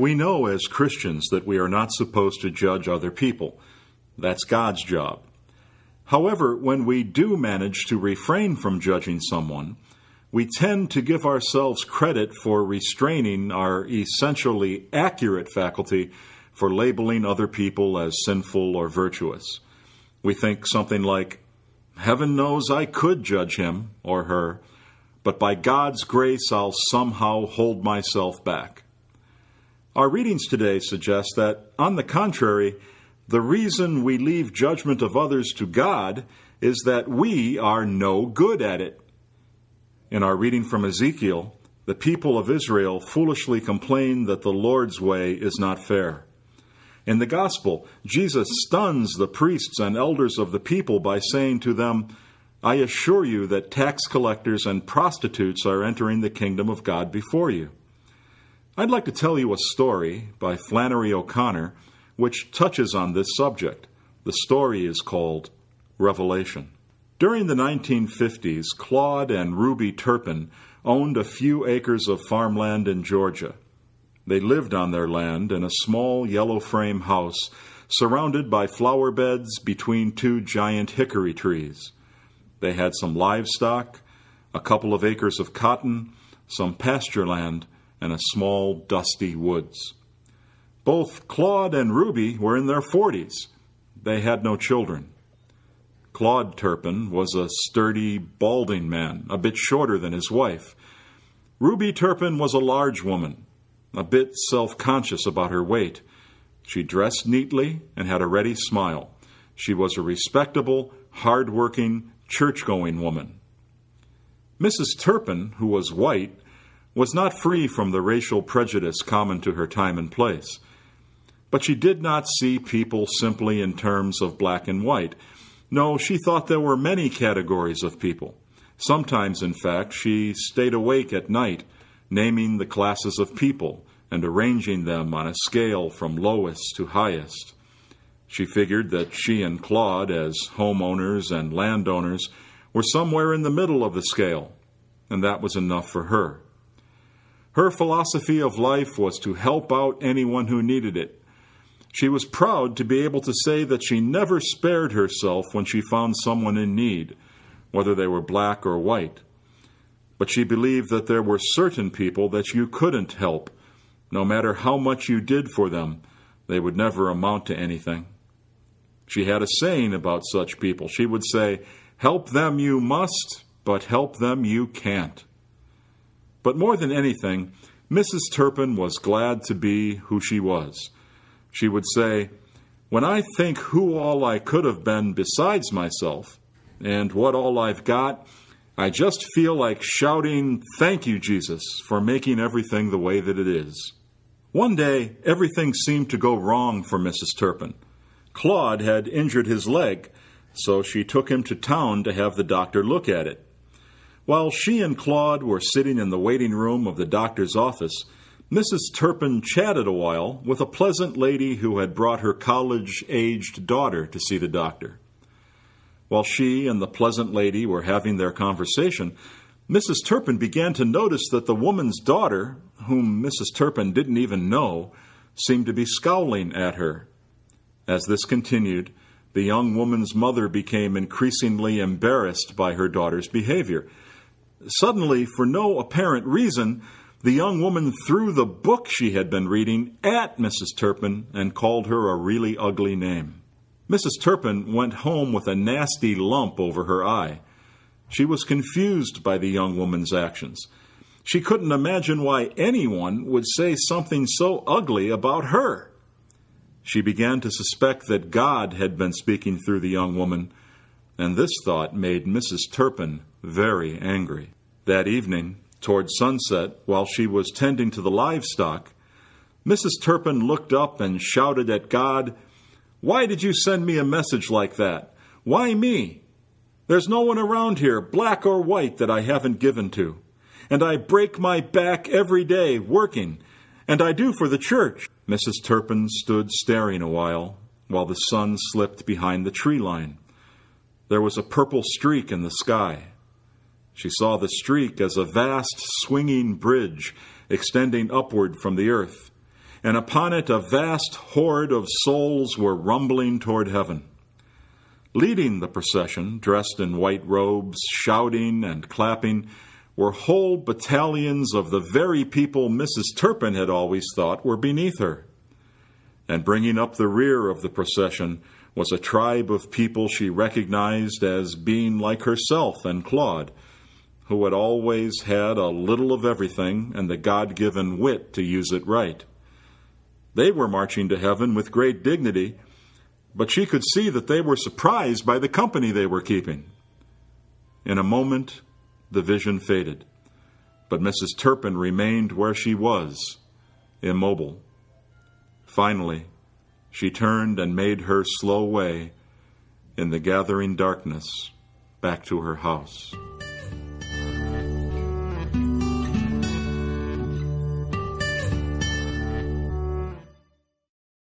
We know as Christians that we are not supposed to judge other people. That's God's job. However, when we do manage to refrain from judging someone, we tend to give ourselves credit for restraining our essentially accurate faculty for labeling other people as sinful or virtuous. We think something like, Heaven knows I could judge him or her, but by God's grace I'll somehow hold myself back. Our readings today suggest that, on the contrary, the reason we leave judgment of others to God is that we are no good at it. In our reading from Ezekiel, the people of Israel foolishly complain that the Lord's way is not fair. In the Gospel, Jesus stuns the priests and elders of the people by saying to them, I assure you that tax collectors and prostitutes are entering the kingdom of God before you. I'd like to tell you a story by Flannery O'Connor which touches on this subject. The story is called Revelation. During the 1950s, Claude and Ruby Turpin owned a few acres of farmland in Georgia. They lived on their land in a small yellow frame house surrounded by flower beds between two giant hickory trees. They had some livestock, a couple of acres of cotton, some pasture land, and a small, dusty woods. Both Claude and Ruby were in their forties. They had no children. Claude Turpin was a sturdy, balding man, a bit shorter than his wife. Ruby Turpin was a large woman, a bit self conscious about her weight. She dressed neatly and had a ready smile. She was a respectable, hard working, church going woman. Mrs. Turpin, who was white, was not free from the racial prejudice common to her time and place. But she did not see people simply in terms of black and white. No, she thought there were many categories of people. Sometimes, in fact, she stayed awake at night, naming the classes of people and arranging them on a scale from lowest to highest. She figured that she and Claude, as homeowners and landowners, were somewhere in the middle of the scale, and that was enough for her. Her philosophy of life was to help out anyone who needed it, she was proud to be able to say that she never spared herself when she found someone in need, whether they were black or white. But she believed that there were certain people that you couldn't help. No matter how much you did for them, they would never amount to anything. She had a saying about such people. She would say, Help them you must, but help them you can't. But more than anything, Mrs. Turpin was glad to be who she was she would say, When I think who all I could have been besides myself, and what all I've got, I just feel like shouting, Thank you, Jesus, for making everything the way that it is. One day, everything seemed to go wrong for Mrs. Turpin. Claude had injured his leg, so she took him to town to have the doctor look at it. While she and Claude were sitting in the waiting room of the doctor's office, Mrs. Turpin chatted a while with a pleasant lady who had brought her college aged daughter to see the doctor. While she and the pleasant lady were having their conversation, Mrs. Turpin began to notice that the woman's daughter, whom Mrs. Turpin didn't even know, seemed to be scowling at her. As this continued, the young woman's mother became increasingly embarrassed by her daughter's behavior. Suddenly, for no apparent reason, the young woman threw the book she had been reading at Mrs. Turpin and called her a really ugly name. Mrs. Turpin went home with a nasty lump over her eye. She was confused by the young woman's actions. She couldn't imagine why anyone would say something so ugly about her. She began to suspect that God had been speaking through the young woman, and this thought made Mrs. Turpin very angry. That evening, Toward sunset, while she was tending to the livestock, Mrs. Turpin looked up and shouted at God, Why did you send me a message like that? Why me? There's no one around here, black or white, that I haven't given to. And I break my back every day working, and I do for the church. Mrs. Turpin stood staring a while, while the sun slipped behind the tree line. There was a purple streak in the sky. She saw the streak as a vast swinging bridge extending upward from the earth. and upon it a vast horde of souls were rumbling toward heaven. Leading the procession, dressed in white robes, shouting and clapping, were whole battalions of the very people Mrs. Turpin had always thought were beneath her. And bringing up the rear of the procession was a tribe of people she recognized as being like herself and Claude, who had always had a little of everything and the God given wit to use it right. They were marching to heaven with great dignity, but she could see that they were surprised by the company they were keeping. In a moment, the vision faded, but Mrs. Turpin remained where she was, immobile. Finally, she turned and made her slow way in the gathering darkness back to her house.